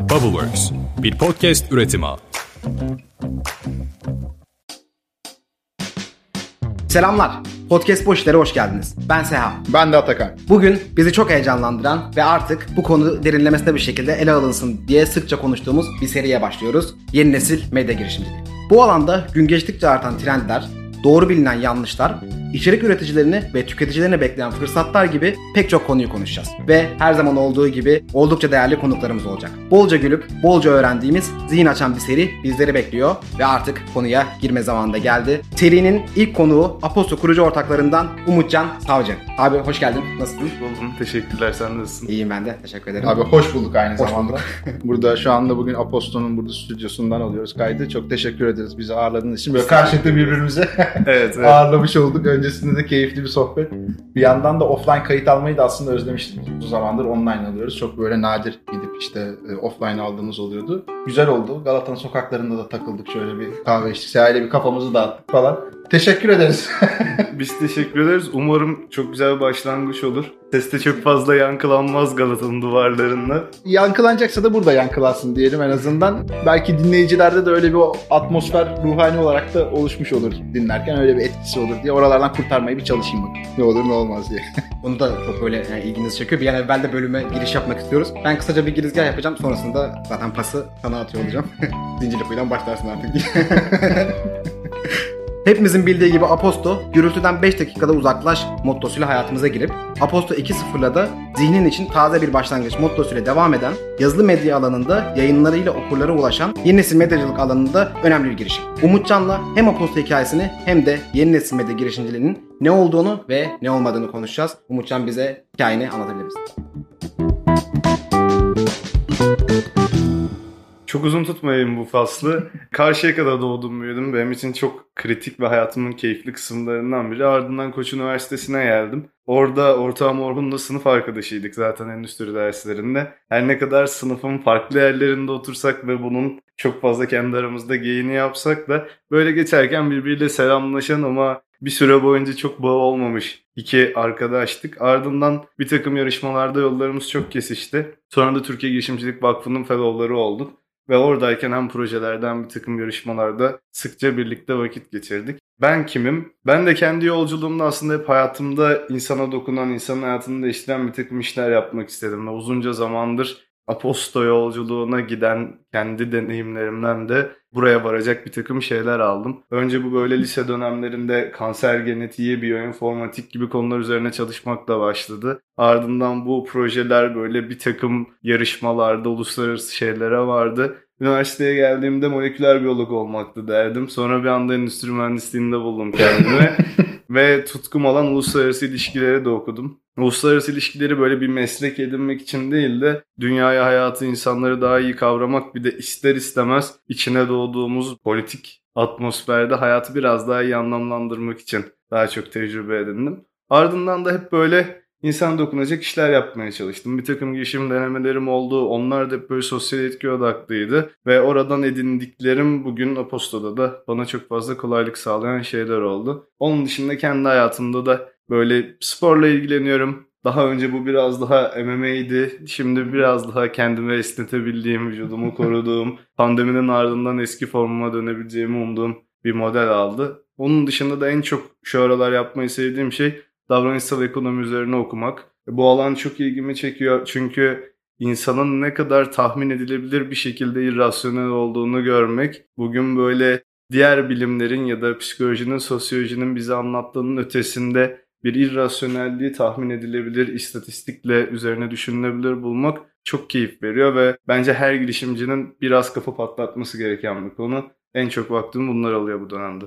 Bubbleworks, bir podcast üretimi. Selamlar. Podcast Boşler'e hoş geldiniz. Ben Seha. Ben de Atakan. Bugün bizi çok heyecanlandıran ve artık bu konu derinlemesine bir şekilde ele alınsın diye sıkça konuştuğumuz bir seriye başlıyoruz. Yeni nesil medya girişimciliği. Bu alanda gün geçtikçe artan trendler, doğru bilinen yanlışlar, içerik üreticilerini ve tüketicilerini bekleyen fırsatlar gibi pek çok konuyu konuşacağız. Ve her zaman olduğu gibi oldukça değerli konuklarımız olacak. Bolca gülüp bolca öğrendiğimiz zihin açan bir seri bizleri bekliyor ve artık konuya girme zamanı da geldi. Serinin ilk konuğu Aposto kurucu ortaklarından Umutcan Savcı. Abi hoş geldin. Nasılsın? Buldum. Teşekkürler. Sen nasılsın? İyiyim ben de. Teşekkür ederim. Abi hoş bulduk aynı Hoş zamanda. burada şu anda bugün Aposto'nun burada stüdyosundan alıyoruz kaydı. Çok teşekkür ederiz bizi ağırladığınız için. Böyle karşılıklı birbirimize Evet. evet. ağırlamış olduk. Öncesinde de keyifli bir sohbet. Bir yandan da offline kayıt almayı da aslında özlemiştik. Bu zamandır online alıyoruz. Çok böyle nadir gidip işte e, offline aldığımız oluyordu. Güzel oldu. Galata'nın sokaklarında da takıldık. Şöyle bir kahve içtik. Seher'le bir kafamızı dağıttık falan. Teşekkür ederiz. Biz teşekkür ederiz. Umarım çok güzel bir başlangıç olur. Seste çok fazla yankılanmaz Galata'nın duvarlarında. yankılanacaksa da burada yankılansın diyelim en azından. Belki dinleyicilerde de öyle bir o atmosfer ruhani olarak da oluşmuş olur dinlerken öyle bir etkisi olur diye oralardan kurtarmaya bir çalışayım bakayım. Ne olur ne olmaz diye. Bunu da çok böyle yani ilginizi çekiyor. Bir an evvel de bölüme giriş yapmak istiyoruz. Ben kısaca bir girizgah yapacağım. Sonrasında zaten pası sana atıyor olacağım. Zincirli kuyudan başlarsın artık diye. Hepimizin bildiği gibi Aposto, gürültüden 5 dakikada uzaklaş mottosuyla hayatımıza girip, Aposto 2.0'la da zihnin için taze bir başlangıç mottosuyla devam eden, yazılı medya alanında yayınlarıyla okurlara ulaşan yeni nesil medyacılık alanında önemli bir girişim. Umutcan'la hem Aposto hikayesini hem de yeni nesil medya girişimciliğinin ne olduğunu ve ne olmadığını konuşacağız. Umutcan bize hikayeni anlatabilir misin? Çok uzun tutmayayım bu faslı. Karşıyaka'da doğdum büyüdüm. Benim için çok kritik ve hayatımın keyifli kısımlarından biri. Ardından Koç Üniversitesi'ne geldim. Orada ortağım Orhun'la sınıf arkadaşıydık zaten endüstri derslerinde. Her ne kadar sınıfın farklı yerlerinde otursak ve bunun çok fazla kendi aramızda geyini yapsak da böyle geçerken birbiriyle selamlaşan ama bir süre boyunca çok bağ olmamış iki arkadaştık. Ardından bir takım yarışmalarda yollarımız çok kesişti. Sonra da Türkiye Girişimcilik Vakfı'nın fellowları olduk. Ve oradayken hem projelerden bir takım yarışmalarda sıkça birlikte vakit geçirdik. Ben kimim? Ben de kendi yolculuğumda aslında hep hayatımda insana dokunan, insanın hayatını değiştiren bir takım işler yapmak istedim. Ve uzunca zamandır Aposto yolculuğuna giden kendi deneyimlerimden de buraya varacak bir takım şeyler aldım. Önce bu böyle lise dönemlerinde kanser genetiği, biyoinformatik gibi konular üzerine çalışmakla başladı. Ardından bu projeler böyle bir takım yarışmalarda uluslararası şeylere vardı. Üniversiteye geldiğimde moleküler biyolog olmaktı derdim. Sonra bir anda endüstri mühendisliğinde buldum kendimi. Ve tutkum olan uluslararası ilişkileri de okudum. Uluslararası ilişkileri böyle bir meslek edinmek için değil de dünyaya, hayatı, insanları daha iyi kavramak bir de ister istemez içine doğduğumuz politik atmosferde hayatı biraz daha iyi anlamlandırmak için daha çok tecrübe edindim. Ardından da hep böyle insan dokunacak işler yapmaya çalıştım. Bir takım girişim denemelerim oldu. Onlar da hep böyle sosyal etki odaklıydı. Ve oradan edindiklerim bugün Aposto'da da bana çok fazla kolaylık sağlayan şeyler oldu. Onun dışında kendi hayatımda da böyle sporla ilgileniyorum. Daha önce bu biraz daha MMA'ydi. Şimdi biraz daha kendimi esnetebildiğim, vücudumu koruduğum, pandeminin ardından eski formuma dönebileceğimi umduğum bir model aldı. Onun dışında da en çok şu aralar yapmayı sevdiğim şey davranışsal ekonomi üzerine okumak. Bu alan çok ilgimi çekiyor çünkü insanın ne kadar tahmin edilebilir bir şekilde irrasyonel olduğunu görmek bugün böyle diğer bilimlerin ya da psikolojinin, sosyolojinin bize anlattığının ötesinde bir irrasyonelliği tahmin edilebilir, istatistikle üzerine düşünülebilir bulmak çok keyif veriyor ve bence her girişimcinin biraz kafa patlatması gereken bir konu. En çok vaktimi bunlar alıyor bu dönemde.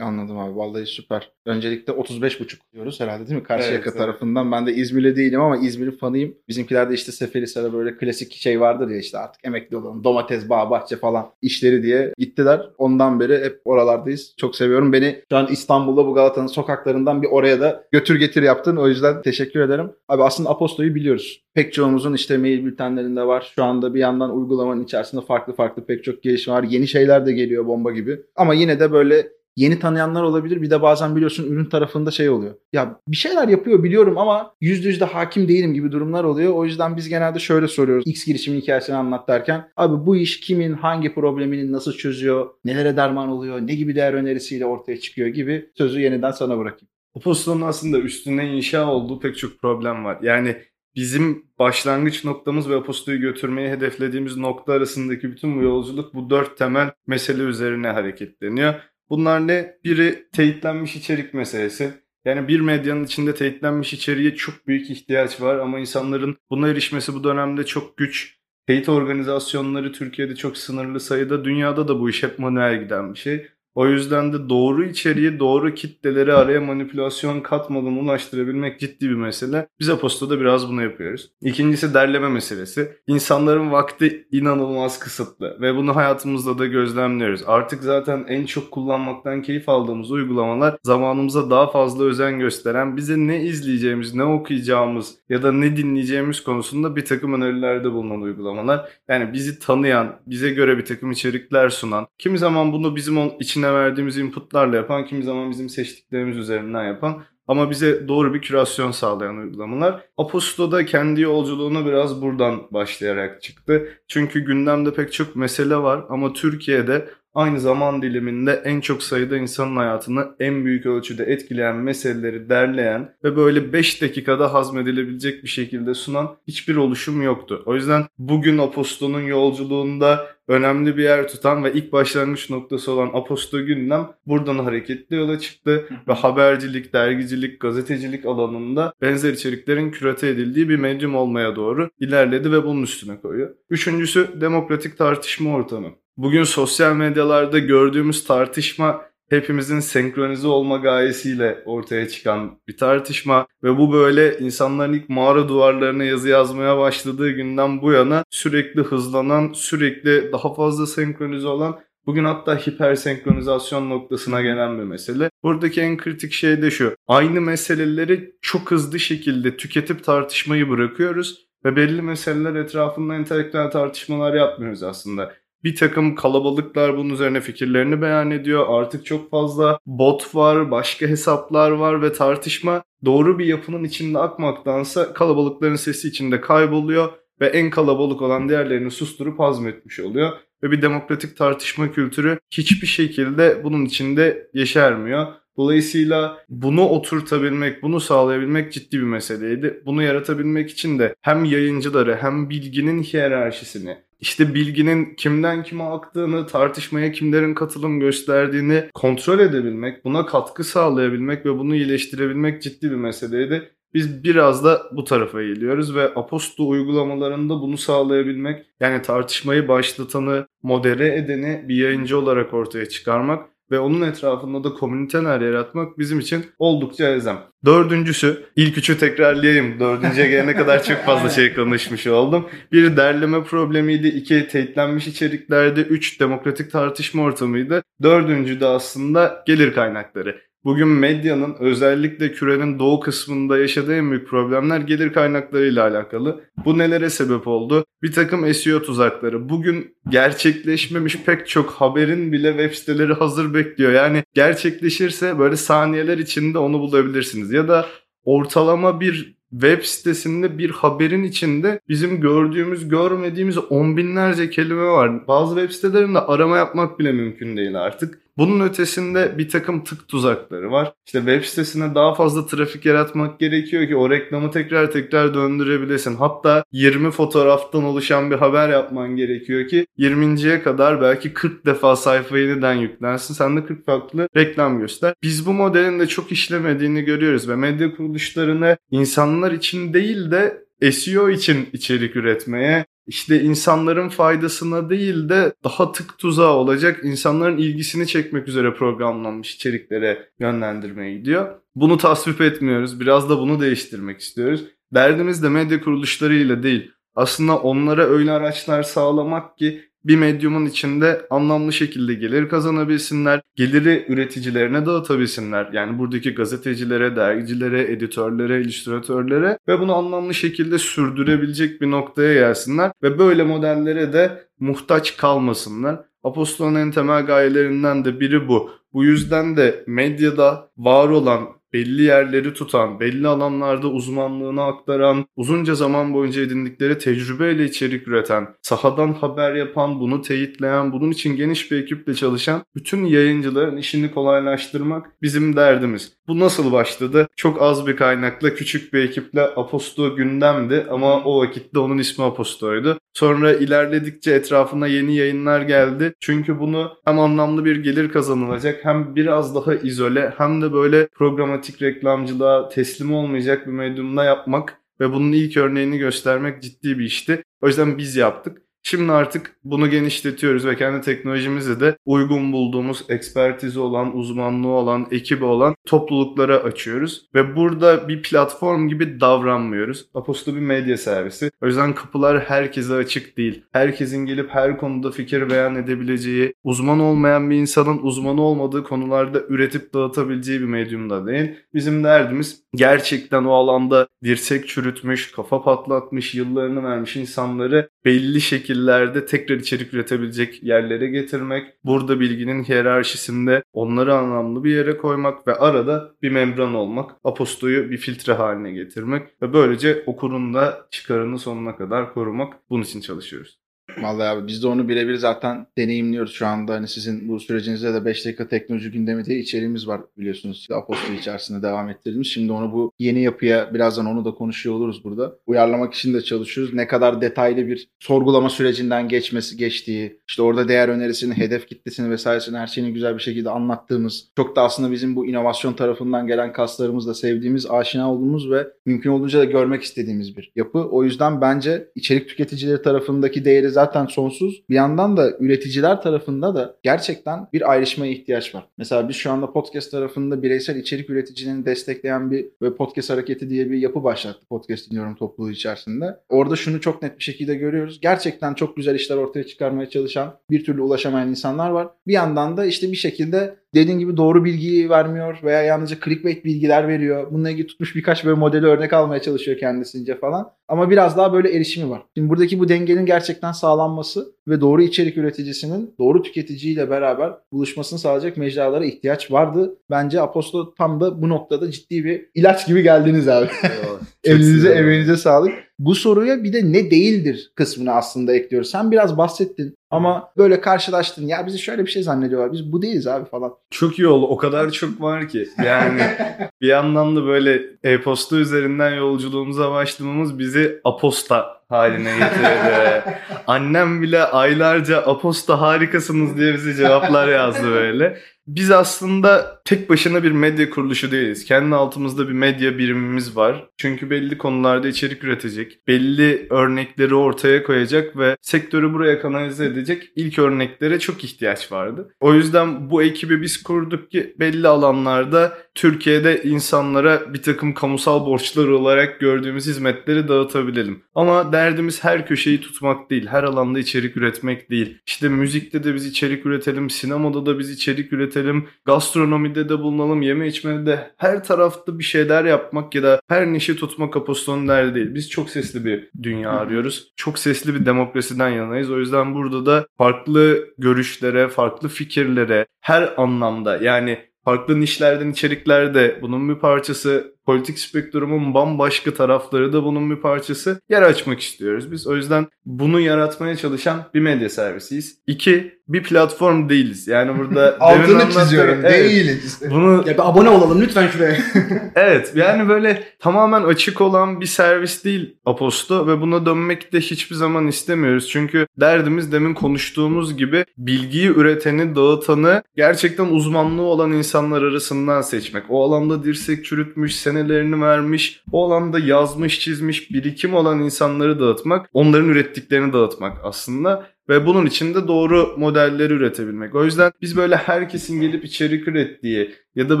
Anladım abi vallahi süper. Öncelikle 35,5 diyoruz herhalde değil mi? Karşıyaka Evet, evet. tarafından. Ben de İzmirli değilim ama İzmir'in fanıyım. Bizimkilerde işte Seferihisar'da böyle klasik şey vardır ya işte artık emekli olalım. Domates, bağ, bahçe falan işleri diye gittiler. Ondan beri hep oralardayız. Çok seviyorum. Beni şu an İstanbul'da bu Galata'nın sokaklarından bir oraya da götür getir yaptın. O yüzden teşekkür ederim. Abi aslında Aposto'yu biliyoruz. Pek çoğumuzun işte mail bültenlerinde var. Şu anda bir yandan uygulamanın içerisinde farklı farklı pek çok gelişme var. Yeni şeyler de geliyor bomba gibi. Ama yine de böyle yeni tanıyanlar olabilir. Bir de bazen biliyorsun ürün tarafında şey oluyor. Ya bir şeyler yapıyor biliyorum ama yüzde yüzde hakim değilim gibi durumlar oluyor. O yüzden biz genelde şöyle soruyoruz. X girişimin hikayesini anlat derken. Abi bu iş kimin, hangi problemini nasıl çözüyor, nelere derman oluyor, ne gibi değer önerisiyle ortaya çıkıyor gibi sözü yeniden sana bırakayım. Aposto'nun aslında üstüne inşa olduğu pek çok problem var. Yani bizim başlangıç noktamız ve Aposto'yu götürmeyi hedeflediğimiz nokta arasındaki bütün bu yolculuk bu dört temel mesele üzerine hareketleniyor. Bunlar ne? Biri teyitlenmiş içerik meselesi. Yani bir medyanın içinde teyitlenmiş içeriğe çok büyük ihtiyaç var ama insanların buna erişmesi bu dönemde çok güç. Teyit organizasyonları Türkiye'de çok sınırlı sayıda, dünyada da bu iş hep manuel giden bir şey. O yüzden de doğru içeriği doğru kitleleri araya manipülasyon katmadan ulaştırabilmek ciddi bir mesele. Biz Aposto'da biraz bunu yapıyoruz. İkincisi derleme meselesi. İnsanların vakti inanılmaz kısıtlı ve bunu hayatımızda da gözlemliyoruz. Artık zaten en çok kullanmaktan keyif aldığımız uygulamalar zamanımıza daha fazla özen gösteren, bize ne izleyeceğimiz, ne okuyacağımız ya da ne dinleyeceğimiz konusunda bir takım önerilerde bulunan uygulamalar. Yani bizi tanıyan, bize göre bir takım içerikler sunan, kimi zaman bunu bizim için içine verdiğimiz inputlarla yapan, kimi zaman bizim seçtiklerimiz üzerinden yapan ama bize doğru bir kürasyon sağlayan uygulamalar. Aposto da kendi yolculuğuna biraz buradan başlayarak çıktı. Çünkü gündemde pek çok mesele var ama Türkiye'de aynı zaman diliminde en çok sayıda insanın hayatını en büyük ölçüde etkileyen meseleleri derleyen ve böyle 5 dakikada hazmedilebilecek bir şekilde sunan hiçbir oluşum yoktu. O yüzden bugün Aposto'nun yolculuğunda önemli bir yer tutan ve ilk başlangıç noktası olan Aposto gündem buradan hareketli yola çıktı ve habercilik, dergicilik, gazetecilik alanında benzer içeriklerin kürate edildiği bir medyum olmaya doğru ilerledi ve bunun üstüne koyuyor. Üçüncüsü demokratik tartışma ortamı. Bugün sosyal medyalarda gördüğümüz tartışma hepimizin senkronize olma gayesiyle ortaya çıkan bir tartışma ve bu böyle insanların ilk mağara duvarlarına yazı yazmaya başladığı günden bu yana sürekli hızlanan, sürekli daha fazla senkronize olan Bugün hatta hipersenkronizasyon noktasına gelen bir mesele. Buradaki en kritik şey de şu. Aynı meseleleri çok hızlı şekilde tüketip tartışmayı bırakıyoruz ve belli meseleler etrafında entelektüel tartışmalar yapmıyoruz aslında bir takım kalabalıklar bunun üzerine fikirlerini beyan ediyor. Artık çok fazla bot var, başka hesaplar var ve tartışma doğru bir yapının içinde akmaktansa kalabalıkların sesi içinde kayboluyor ve en kalabalık olan diğerlerini susturup hazmetmiş oluyor. Ve bir demokratik tartışma kültürü hiçbir şekilde bunun içinde yeşermiyor. Dolayısıyla bunu oturtabilmek, bunu sağlayabilmek ciddi bir meseleydi. Bunu yaratabilmek için de hem yayıncıları hem bilginin hiyerarşisini, işte bilginin kimden kime aktığını, tartışmaya kimlerin katılım gösterdiğini kontrol edebilmek, buna katkı sağlayabilmek ve bunu iyileştirebilmek ciddi bir meseleydi. Biz biraz da bu tarafa geliyoruz ve Aposto uygulamalarında bunu sağlayabilmek, yani tartışmayı başlatanı, modere edeni bir yayıncı olarak ortaya çıkarmak ve onun etrafında da komüniteler yaratmak bizim için oldukça elzem. Dördüncüsü, ilk üçü tekrarlayayım. Dördüncüye gelene kadar çok fazla şey konuşmuş oldum. Bir derleme problemiydi, iki teyitlenmiş içeriklerdi, üç demokratik tartışma ortamıydı. Dördüncü de aslında gelir kaynakları. Bugün medyanın özellikle kürenin doğu kısmında yaşadığı en büyük problemler gelir kaynaklarıyla alakalı. Bu nelere sebep oldu? Bir takım SEO tuzakları. Bugün gerçekleşmemiş pek çok haberin bile web siteleri hazır bekliyor. Yani gerçekleşirse böyle saniyeler içinde onu bulabilirsiniz. Ya da ortalama bir web sitesinde bir haberin içinde bizim gördüğümüz, görmediğimiz on binlerce kelime var. Bazı web sitelerinde arama yapmak bile mümkün değil artık. Bunun ötesinde bir takım tık tuzakları var. İşte web sitesine daha fazla trafik yaratmak gerekiyor ki o reklamı tekrar tekrar döndürebilesin. Hatta 20 fotoğraftan oluşan bir haber yapman gerekiyor ki 20.ye kadar belki 40 defa sayfa yeniden yüklensin. Sen de 40 farklı reklam göster. Biz bu modelin de çok işlemediğini görüyoruz ve medya kuruluşlarını insanlar için değil de SEO için içerik üretmeye, işte insanların faydasına değil de daha tık tuzağı olacak insanların ilgisini çekmek üzere programlanmış içeriklere yönlendirmeye gidiyor. Bunu tasvip etmiyoruz. Biraz da bunu değiştirmek istiyoruz. Derdimiz de medya kuruluşlarıyla değil. Aslında onlara öyle araçlar sağlamak ki bir medyumun içinde anlamlı şekilde gelir kazanabilsinler, geliri üreticilerine dağıtabilsinler. Yani buradaki gazetecilere, dergicilere, editörlere, illüstratörlere ve bunu anlamlı şekilde sürdürebilecek bir noktaya gelsinler ve böyle modellere de muhtaç kalmasınlar. Apostol'un en temel gayelerinden de biri bu. Bu yüzden de medyada var olan belli yerleri tutan, belli alanlarda uzmanlığını aktaran, uzunca zaman boyunca edindikleri tecrübeyle içerik üreten, sahadan haber yapan, bunu teyitleyen, bunun için geniş bir ekiple çalışan bütün yayıncıların işini kolaylaştırmak bizim derdimiz. Bu nasıl başladı? Çok az bir kaynakla, küçük bir ekiple Aposto gündemdi ama o vakitte onun ismi Aposto'ydu. Sonra ilerledikçe etrafına yeni yayınlar geldi. Çünkü bunu hem anlamlı bir gelir kazanılacak hem biraz daha izole hem de böyle programatik reklamcılığa teslim olmayacak bir medyumda yapmak ve bunun ilk örneğini göstermek ciddi bir işti. O yüzden biz yaptık. Şimdi artık bunu genişletiyoruz ve kendi teknolojimizi de uygun bulduğumuz ekspertizi olan, uzmanlığı olan, ekibi olan topluluklara açıyoruz. Ve burada bir platform gibi davranmıyoruz. Aposto bir medya servisi. O yüzden kapılar herkese açık değil. Herkesin gelip her konuda fikir beyan edebileceği, uzman olmayan bir insanın uzman olmadığı konularda üretip dağıtabileceği bir medyum da değil. Bizim derdimiz gerçekten o alanda dirsek çürütmüş, kafa patlatmış, yıllarını vermiş insanları belli şekillerde tekrar içerik üretebilecek yerlere getirmek, burada bilginin hiyerarşisinde onları anlamlı bir yere koymak ve arada bir membran olmak, apostoyu bir filtre haline getirmek ve böylece okurun da çıkarını sonuna kadar korumak. Bunun için çalışıyoruz. Vallahi abi biz de onu birebir zaten deneyimliyoruz şu anda. Hani sizin bu sürecinizde de 5 dakika teknoloji gündemi diye içeriğimiz var biliyorsunuz. Apostol içerisinde devam ettirdiğimiz. Şimdi onu bu yeni yapıya birazdan onu da konuşuyor oluruz burada. Uyarlamak için de çalışıyoruz. Ne kadar detaylı bir sorgulama sürecinden geçmesi geçtiği, işte orada değer önerisini, hedef kitlesini vesairesini her şeyini güzel bir şekilde anlattığımız, çok da aslında bizim bu inovasyon tarafından gelen kaslarımızla sevdiğimiz, aşina olduğumuz ve mümkün olduğunca da görmek istediğimiz bir yapı. O yüzden bence içerik tüketicileri tarafındaki değeri zaten sonsuz. Bir yandan da üreticiler tarafında da gerçekten bir ayrışmaya ihtiyaç var. Mesela biz şu anda podcast tarafında bireysel içerik üreticinin destekleyen bir ve podcast hareketi diye bir yapı başlattı podcast dinliyorum topluluğu içerisinde. Orada şunu çok net bir şekilde görüyoruz. Gerçekten çok güzel işler ortaya çıkarmaya çalışan bir türlü ulaşamayan insanlar var. Bir yandan da işte bir şekilde dediğin gibi doğru bilgiyi vermiyor veya yalnızca clickbait bilgiler veriyor. Bununla ilgili tutmuş birkaç böyle modeli örnek almaya çalışıyor kendisince falan. Ama biraz daha böyle erişimi var. Şimdi buradaki bu dengenin gerçekten sağlanması ve doğru içerik üreticisinin doğru tüketiciyle beraber buluşmasını sağlayacak mecralara ihtiyaç vardı. Bence Aposto tam da bu noktada ciddi bir ilaç gibi geldiniz abi. Elinize emeğinize sağlık. Bu soruya bir de ne değildir kısmını aslında ekliyoruz. Sen biraz bahsettin ama böyle karşılaştın. Ya bizi şöyle bir şey zannediyorlar. Biz bu değiliz abi falan. Çok iyi oldu. O kadar çok var ki. Yani bir yandan da böyle e-posta üzerinden yolculuğumuza başlamamız bizi aposta haline getirdi. Annem bile aylarca aposta harikasınız diye bize cevaplar yazdı böyle. Biz aslında tek başına bir medya kuruluşu değiliz. Kendi altımızda bir medya birimimiz var. Çünkü belli konularda içerik üretecek, belli örnekleri ortaya koyacak ve sektörü buraya kanalize edecek ilk örneklere çok ihtiyaç vardı. O yüzden bu ekibi biz kurduk ki belli alanlarda Türkiye'de insanlara bir takım kamusal borçlar olarak gördüğümüz hizmetleri dağıtabilelim. Ama derdimiz her köşeyi tutmak değil, her alanda içerik üretmek değil. İşte müzikte de biz içerik üretelim, sinemada da biz içerik üretelim, gastronomide de bulunalım, yeme içmede de her tarafta bir şeyler yapmak ya da her nişi tutmak apostonun derdi değil. Biz çok sesli bir dünya arıyoruz. Çok sesli bir demokrasiden yanayız. O yüzden burada da farklı görüşlere, farklı fikirlere her anlamda yani farklı nişlerden içerikler de bunun bir parçası politik spektrumun bambaşka tarafları da bunun bir parçası. Yer açmak istiyoruz biz. O yüzden bunu yaratmaya çalışan bir medya servisiyiz. İki, bir platform değiliz. Yani burada altını çiziyorum. Evet, değiliz. Bunu ya bir abone olalım lütfen şuraya. evet. Yani böyle tamamen açık olan bir servis değil Aposto ve buna dönmek de hiçbir zaman istemiyoruz. Çünkü derdimiz demin konuştuğumuz gibi bilgiyi üreteni, dağıtanı gerçekten uzmanlığı olan insanlar arasından seçmek. O alanda dirsek çürütmüş, senelerini vermiş, o alanda yazmış, çizmiş, birikim olan insanları dağıtmak, onların ürettiklerini dağıtmak aslında ve bunun için de doğru modelleri üretebilmek. O yüzden biz böyle herkesin gelip içerik ürettiği, ya da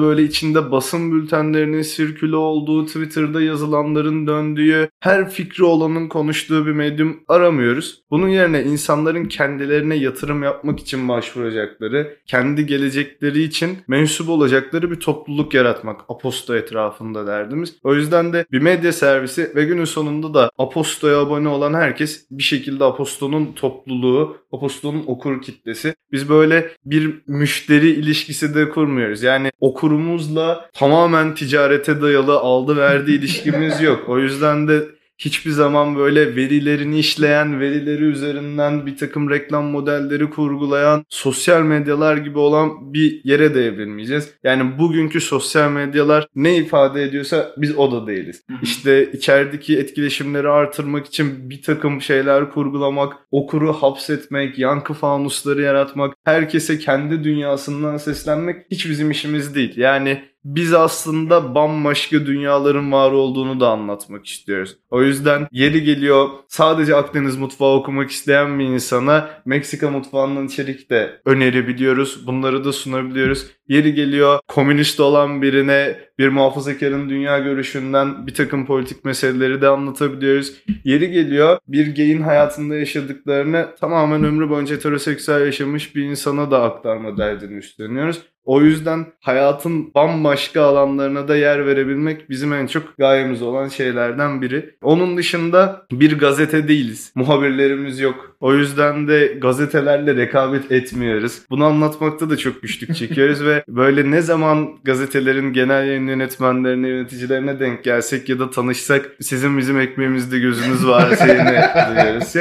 böyle içinde basın bültenlerinin sirküle olduğu, Twitter'da yazılanların döndüğü, her fikri olanın konuştuğu bir medyum aramıyoruz. Bunun yerine insanların kendilerine yatırım yapmak için başvuracakları, kendi gelecekleri için mensup olacakları bir topluluk yaratmak Aposto etrafında derdimiz. O yüzden de bir medya servisi ve günün sonunda da Aposto'ya abone olan herkes bir şekilde Aposto'nun topluluğu, Aposto'nun okur kitlesi. Biz böyle bir müşteri ilişkisi de kurmuyoruz. Yani okurumuzla tamamen ticarete dayalı aldı verdi ilişkimiz yok. O yüzden de hiçbir zaman böyle verilerini işleyen, verileri üzerinden bir takım reklam modelleri kurgulayan, sosyal medyalar gibi olan bir yere de evrilmeyeceğiz. Yani bugünkü sosyal medyalar ne ifade ediyorsa biz o da değiliz. İşte içerideki etkileşimleri artırmak için bir takım şeyler kurgulamak, okuru hapsetmek, yankı fanusları yaratmak, herkese kendi dünyasından seslenmek hiç bizim işimiz değil. Yani biz aslında bambaşka dünyaların var olduğunu da anlatmak istiyoruz. O yüzden yeri geliyor sadece Akdeniz mutfağı okumak isteyen bir insana Meksika mutfağından içerik de önerebiliyoruz. Bunları da sunabiliyoruz. Yeri geliyor komünist olan birine bir muhafazakarın dünya görüşünden bir takım politik meseleleri de anlatabiliyoruz. Yeri geliyor bir geyin hayatında yaşadıklarını tamamen ömrü boyunca heteroseksüel yaşamış bir insana da aktarma derdini üstleniyoruz. O yüzden hayatın bambaşka alanlarına da yer verebilmek bizim en çok gayemiz olan şeylerden biri. Onun dışında bir gazete değiliz. Muhabirlerimiz yok. O yüzden de gazetelerle rekabet etmiyoruz. Bunu anlatmakta da çok güçlük çekiyoruz ve böyle ne zaman gazetelerin genel yayın yönetmenlerine, yöneticilerine denk gelsek ya da tanışsak sizin bizim ekmeğimizde gözünüz var şeyini duyuyoruz.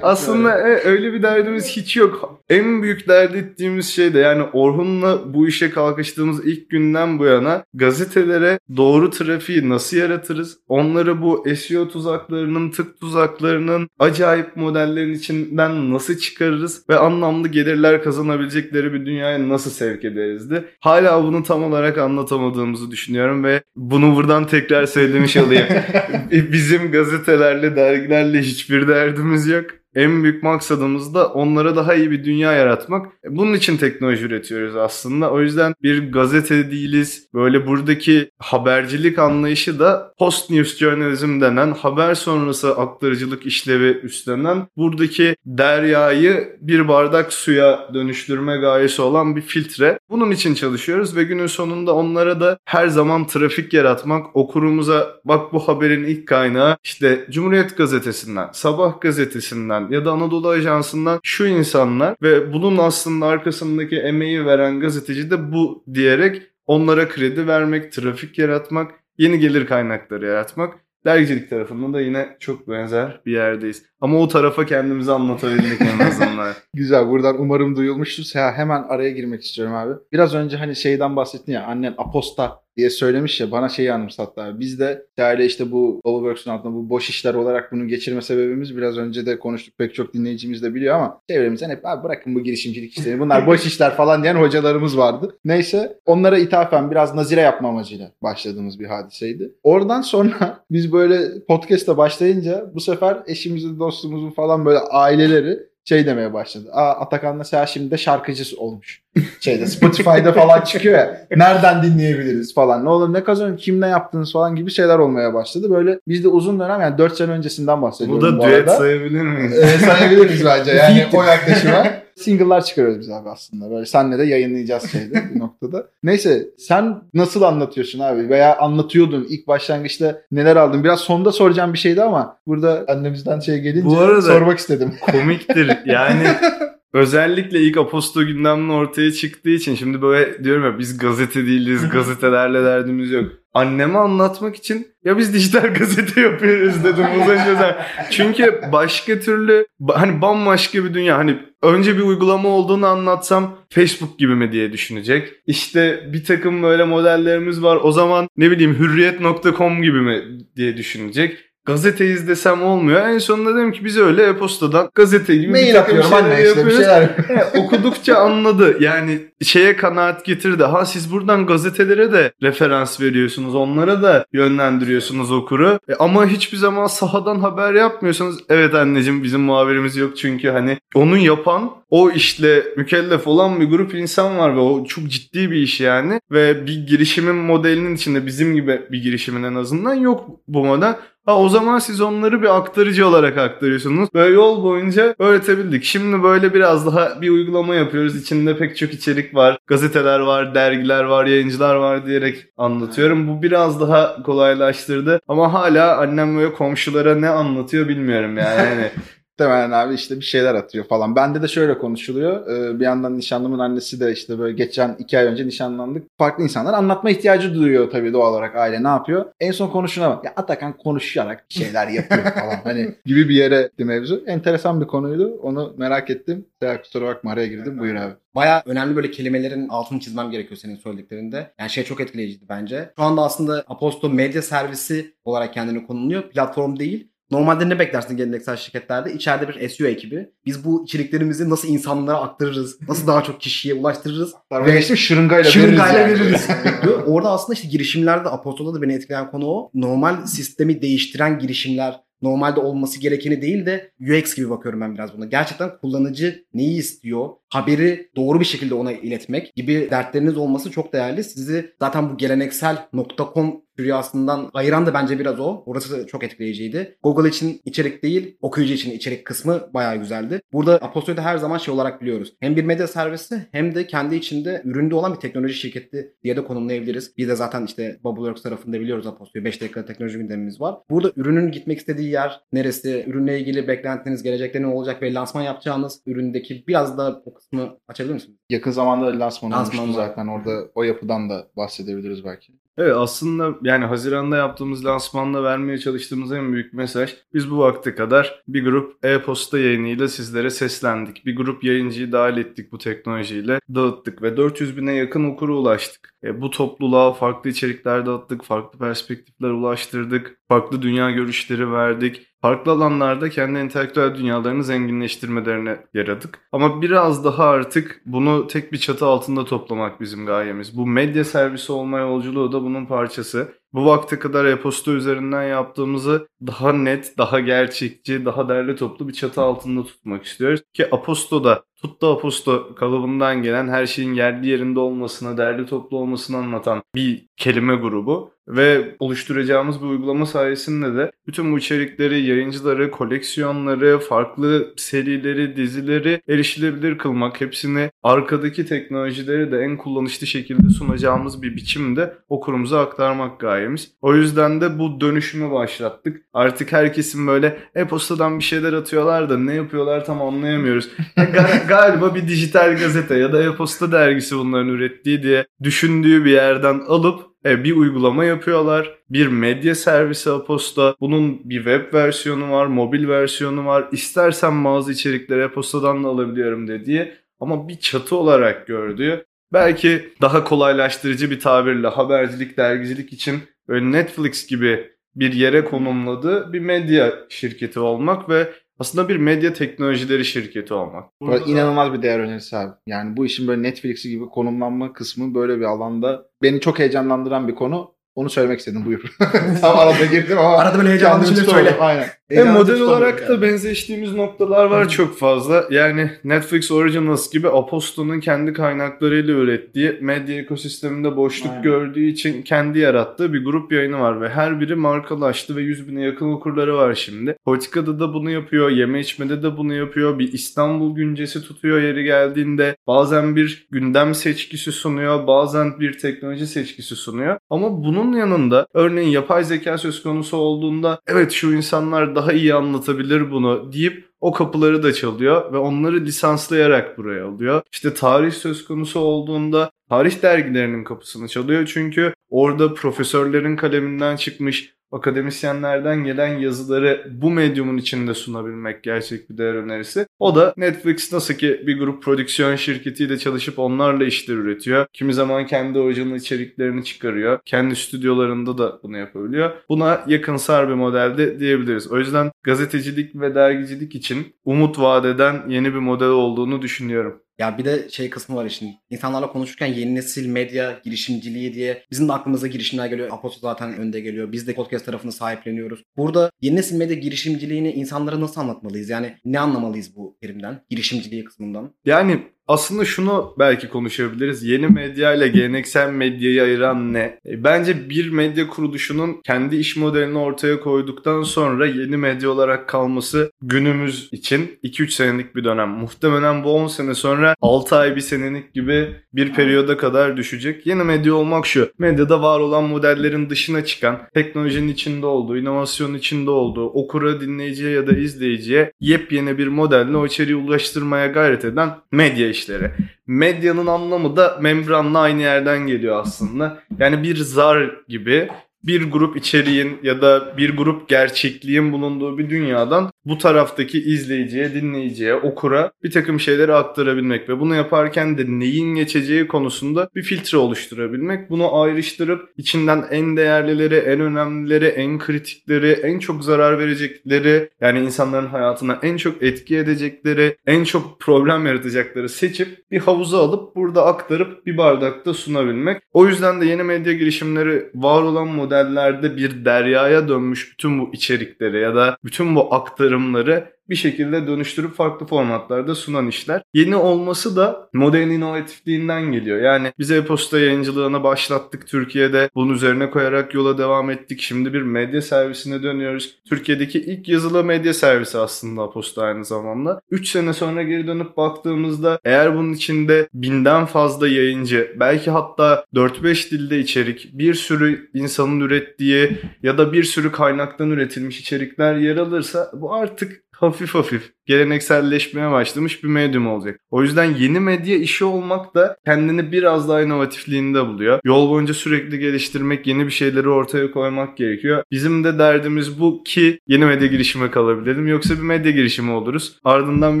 Aslında e, öyle bir derdimiz hiç yok. En büyük dert ettiğimiz şey de yani Orhun'la bu işe kalkıştığımız ilk günden bu yana gazetelere doğru trafiği nasıl yaratırız? Onları bu SEO tuzaklarının, tık tuzaklarının acayip modellerin içinden nasıl çıkarırız ve anlamlı gelirler kazanabilecekleri bir dünyaya nasıl sevk ederiz de. Hala bunu tam olarak anlatamadığımızı düşünüyorum ve bunu buradan tekrar söylemiş olayım. Bizim gazetelerle, dergilerle hiçbir derdimiz yok. En büyük maksadımız da onlara daha iyi bir dünya yaratmak. Bunun için teknoloji üretiyoruz aslında. O yüzden bir gazete değiliz. Böyle buradaki habercilik anlayışı da post news journalism denen haber sonrası aktarıcılık işlevi üstlenen buradaki deryayı bir bardak suya dönüştürme gayesi olan bir filtre. Bunun için çalışıyoruz ve günün sonunda onlara da her zaman trafik yaratmak, okurumuza bak bu haberin ilk kaynağı işte Cumhuriyet Gazetesi'nden, Sabah Gazetesi'nden, ya da Anadolu Ajansı'ndan şu insanlar ve bunun aslında arkasındaki emeği veren gazeteci de bu diyerek onlara kredi vermek, trafik yaratmak, yeni gelir kaynakları yaratmak. Dergicilik tarafında da yine çok benzer bir yerdeyiz. Ama o tarafa kendimizi anlatabildik en azından. Güzel buradan umarım duyulmuştur. Ya hemen araya girmek istiyorum abi. Biraz önce hani şeyden bahsettin ya annen aposta diye söylemiş ya bana şeyi anımsattı abi. Biz de değerli işte bu Overworks'un altında bu boş işler olarak bunu geçirme sebebimiz biraz önce de konuştuk pek çok dinleyicimiz de biliyor ama çevremizden hep abi bırakın bu girişimcilik işlerini bunlar boş işler falan diyen hocalarımız vardı. Neyse onlara ithafen biraz nazire yapma amacıyla başladığımız bir hadiseydi. Oradan sonra biz böyle podcast'a başlayınca bu sefer eşimizin dostumuzun falan böyle aileleri şey demeye başladı. Aa Atakan mesela şimdi de şarkıcı olmuş. Şeyde Spotify'da falan çıkıyor ya. Nereden dinleyebiliriz falan. Ne olur ne kazanıyorsun kim ne yaptınız falan gibi şeyler olmaya başladı. Böyle biz de uzun dönem yani 4 sene öncesinden bahsediyorum bu da bu düet arada. sayabilir miyiz? Ee, sayabiliriz bence yani o yaklaşıma. Single'lar çıkarıyoruz biz abi aslında. Böyle senle de yayınlayacağız şeyde bir noktada. Neyse sen nasıl anlatıyorsun abi? Veya anlatıyordun ilk başlangıçta neler aldın? Biraz sonda soracağım bir şeydi ama burada annemizden şey gelince Bu arada- sormak istedim. Komiktir yani özellikle ilk Aposto gündeminin ortaya çıktığı için şimdi böyle diyorum ya biz gazete değiliz gazetelerle derdimiz yok. Anneme anlatmak için ya biz dijital gazete yapıyoruz dedim önce sen. Çünkü başka türlü hani bambaşka bir dünya hani önce bir uygulama olduğunu anlatsam Facebook gibi mi diye düşünecek. İşte bir takım böyle modellerimiz var o zaman ne bileyim hürriyet.com gibi mi diye düşünecek. Gazete izlesem olmuyor. En sonunda dedim ki biz öyle e-postadan gazete gibi bir Mail takım atıyorum şeyler anne işte bir yapıyoruz. şeyler. He, okudukça anladı. Yani şeye kanaat getirdi. Ha siz buradan gazetelere de referans veriyorsunuz. Onlara da yönlendiriyorsunuz okuru. E, ama hiçbir zaman sahadan haber yapmıyorsanız evet anneciğim bizim muhabirimiz yok çünkü hani onu yapan o işle mükellef olan bir grup insan var ve o çok ciddi bir iş yani. Ve bir girişimin modelinin içinde bizim gibi bir girişimin en azından yok bu model. Ha o zaman siz onları bir aktarıcı olarak aktarıyorsunuz. Böyle yol boyunca öğretebildik. Şimdi böyle biraz daha bir uygulama yapıyoruz. İçinde pek çok içerik var. Gazeteler var, dergiler var, yayıncılar var diyerek anlatıyorum. Bu biraz daha kolaylaştırdı. Ama hala annem böyle komşulara ne anlatıyor bilmiyorum yani. yani Muhtemelen abi işte bir şeyler atıyor falan. Bende de şöyle konuşuluyor. Ee, bir yandan nişanlımın annesi de işte böyle geçen iki ay önce nişanlandık. Farklı insanlar anlatma ihtiyacı duyuyor tabii doğal olarak aile ne yapıyor. En son konuşuna bak. Ya Atakan konuşarak şeyler yapıyor falan. hani gibi bir yere mevzu. Enteresan bir konuydu. Onu merak ettim. Seher kusura bakma araya girdim. Buyur abi. Baya önemli böyle kelimelerin altını çizmem gerekiyor senin söylediklerinde. Yani şey çok etkileyiciydi bence. Şu anda aslında Aposto medya servisi olarak kendini konumluyor. Platform değil. Normalde ne beklersin geleneksel şirketlerde? İçeride bir SEO ekibi. Biz bu içeriklerimizi nasıl insanlara aktarırız? Nasıl daha çok kişiye ulaştırırız? Ve geçtim şırıngayla, Şırıngayla veririz. veririz. Orada aslında işte girişimlerde Apostol'da da beni etkileyen konu o. Normal sistemi değiştiren girişimler normalde olması gerekeni değil de UX gibi bakıyorum ben biraz buna. Gerçekten kullanıcı neyi istiyor? Haberi doğru bir şekilde ona iletmek gibi dertleriniz olması çok değerli. Sizi zaten bu geleneksel.com rüyasından ayıran da bence biraz o. Orası da çok etkileyiciydi. Google için içerik değil, okuyucu için içerik kısmı bayağı güzeldi. Burada Apostol'ü de her zaman şey olarak biliyoruz. Hem bir medya servisi hem de kendi içinde üründe olan bir teknoloji şirketi diye de konumlayabiliriz. Biz de zaten işte Bubbleworks tarafında biliyoruz Apostol'ü. 5 dakika teknoloji gündemimiz var. Burada ürünün gitmek istediği yer neresi, ürünle ilgili beklentiniz, gelecekte ne olacak ve lansman yapacağınız üründeki biraz da kısmı açabilir misiniz? Yakın zamanda lansman olmuştu zaten. Orada o yapıdan da bahsedebiliriz belki. Evet aslında yani Haziran'da yaptığımız lansmanda vermeye çalıştığımız en büyük mesaj biz bu vakte kadar bir grup e-posta yayınıyla sizlere seslendik. Bir grup yayıncıyı dahil ettik bu teknolojiyle dağıttık ve 400 bine yakın okura ulaştık. E, bu topluluğa farklı içerikler dağıttık, farklı perspektifler ulaştırdık, farklı dünya görüşleri verdik. Farklı alanlarda kendi entelektüel dünyalarını zenginleştirmelerine yaradık. Ama biraz daha artık bunu tek bir çatı altında toplamak bizim gayemiz. Bu medya servisi olma yolculuğu da bunun parçası. Bu vakte kadar e-posta üzerinden yaptığımızı daha net, daha gerçekçi, daha derli toplu bir çatı altında tutmak istiyoruz. Ki Aposto da Tutta Aposto kalıbından gelen her şeyin yerli yerinde olmasını, derli toplu olmasını anlatan bir kelime grubu. Ve oluşturacağımız bir uygulama sayesinde de bütün bu içerikleri, yayıncıları, koleksiyonları, farklı serileri, dizileri erişilebilir kılmak, hepsini arkadaki teknolojileri de en kullanışlı şekilde sunacağımız bir biçimde okurumuza aktarmak gayemiz. O yüzden de bu dönüşümü başlattık. Artık herkesin böyle e-postadan bir şeyler atıyorlar da ne yapıyorlar tam anlayamıyoruz. Galiba bir dijital gazete ya da e-posta dergisi bunların ürettiği diye düşündüğü bir yerden alıp e, bir uygulama yapıyorlar. Bir medya servisi Aposta. Bunun bir web versiyonu var, mobil versiyonu var. İstersen bazı içerikleri e-postadan da alabiliyorum dediği ama bir çatı olarak gördüğü belki daha kolaylaştırıcı bir tabirle habercilik, dergicilik için böyle Netflix gibi bir yere konumladığı bir medya şirketi olmak ve aslında bir medya teknolojileri şirketi olmak. Böyle inanılmaz bir değer önerisi abi. Yani bu işin böyle Netflix'i gibi konumlanma kısmı böyle bir alanda beni çok heyecanlandıran bir konu. Onu söylemek istedim buyur. Tam arada girdim ama Arada böyle heyecanlı şeyler söyle. Aynen. Heyecanlı model olarak yani. da benzeştiğimiz noktalar var çok fazla. Yani Netflix Originals gibi Aposto'nun kendi kaynaklarıyla ürettiği medya ekosisteminde boşluk Aynen. gördüğü için kendi yarattığı bir grup yayını var ve her biri markalaştı ve 100 bine yakın okurları var şimdi. Politikada da bunu yapıyor, yeme içmede de bunu yapıyor. Bir İstanbul güncesi tutuyor yeri geldiğinde. Bazen bir gündem seçkisi sunuyor, bazen bir teknoloji seçkisi sunuyor. Ama bunun yanında örneğin yapay zeka söz konusu olduğunda evet şu insanlar daha iyi anlatabilir bunu deyip o kapıları da çalıyor ve onları lisanslayarak buraya alıyor. İşte tarih söz konusu olduğunda tarih dergilerinin kapısını çalıyor çünkü orada profesörlerin kaleminden çıkmış akademisyenlerden gelen yazıları bu medyumun içinde sunabilmek gerçek bir değer önerisi. O da Netflix nasıl ki bir grup prodüksiyon şirketiyle çalışıp onlarla işler üretiyor. Kimi zaman kendi orijinal içeriklerini çıkarıyor. Kendi stüdyolarında da bunu yapabiliyor. Buna yakınsar bir modelde diyebiliriz. O yüzden gazetecilik ve dergicilik için umut vaat eden yeni bir model olduğunu düşünüyorum. Ya bir de şey kısmı var işin. İnsanlarla konuşurken yeni nesil medya girişimciliği diye bizim de aklımıza girişimler geliyor. Aposto zaten önde geliyor. Biz de podcast tarafını sahipleniyoruz. Burada yeni nesil medya girişimciliğini insanlara nasıl anlatmalıyız? Yani ne anlamalıyız bu terimden, girişimciliği kısmından? Yani aslında şunu belki konuşabiliriz. Yeni medya ile geleneksel medyayı ayıran ne? E, Bence bir medya kuruluşunun kendi iş modelini ortaya koyduktan sonra yeni medya olarak kalması günümüz için 2-3 senelik bir dönem. Muhtemelen bu 10 sene sonra 6 ay bir senelik gibi bir periyoda kadar düşecek. Yeni medya olmak şu. Medyada var olan modellerin dışına çıkan, teknolojinin içinde olduğu, inovasyonun içinde olduğu, okura, dinleyiciye ya da izleyiciye yepyeni bir modelle o içeriği ulaştırmaya gayret eden medya işleri. Medyanın anlamı da membranla aynı yerden geliyor aslında. Yani bir zar gibi bir grup içeriğin ya da bir grup gerçekliğin bulunduğu bir dünyadan bu taraftaki izleyiciye, dinleyiciye, okura bir takım şeyleri aktarabilmek ve bunu yaparken de neyin geçeceği konusunda bir filtre oluşturabilmek. Bunu ayrıştırıp içinden en değerlileri, en önemlileri, en kritikleri, en çok zarar verecekleri yani insanların hayatına en çok etki edecekleri, en çok problem yaratacakları seçip bir havuza alıp burada aktarıp bir bardakta sunabilmek. O yüzden de yeni medya girişimleri var olan modellerde bir deryaya dönmüş bütün bu içerikleri ya da bütün bu aktarımları bir şekilde dönüştürüp farklı formatlarda sunan işler. Yeni olması da modern inovatifliğinden geliyor. Yani biz e-posta yayıncılığına başlattık Türkiye'de. Bunun üzerine koyarak yola devam ettik. Şimdi bir medya servisine dönüyoruz. Türkiye'deki ilk yazılı medya servisi aslında e-posta aynı zamanda. 3 sene sonra geri dönüp baktığımızda eğer bunun içinde binden fazla yayıncı, belki hatta 4-5 dilde içerik, bir sürü insanın ürettiği ya da bir sürü kaynaktan üretilmiş içerikler yer alırsa bu artık Humphy Fuffy. Gelenekselleşmeye başlamış bir medyum olacak. O yüzden yeni medya işi olmak da kendini biraz daha inovatifliğinde buluyor. Yol boyunca sürekli geliştirmek, yeni bir şeyleri ortaya koymak gerekiyor. Bizim de derdimiz bu ki yeni medya girişime kalabilelim. Yoksa bir medya girişimi oluruz. Ardından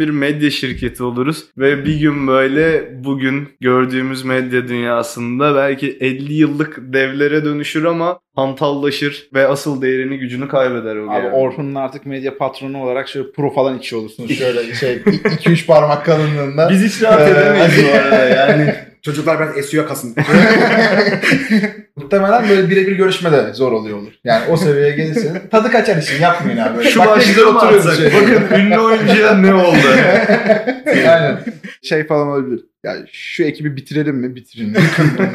bir medya şirketi oluruz. Ve bir gün böyle bugün gördüğümüz medya dünyasında belki 50 yıllık devlere dönüşür ama hantallaşır ve asıl değerini gücünü kaybeder o Abi yani. Orhun'un artık medya patronu olarak şöyle pro falan içi olursunuz. Şöyle şey 2-3 parmak kalınlığında. Biz hiç rahat Ee, edemeyiz bu arada yani. Çocuklar biraz SEO kasın. Muhtemelen böyle birebir görüşme de zor oluyor olur. Yani o seviyeye gelirseniz tadı kaçar işin yapmayın abi. Böyle. Şu Bak başlığı oturuyoruz şey. Bakın ünlü oyuncuya ne oldu? Aynen. Şey falan olabilir. Ya şu ekibi bitirelim mi? Bitirin.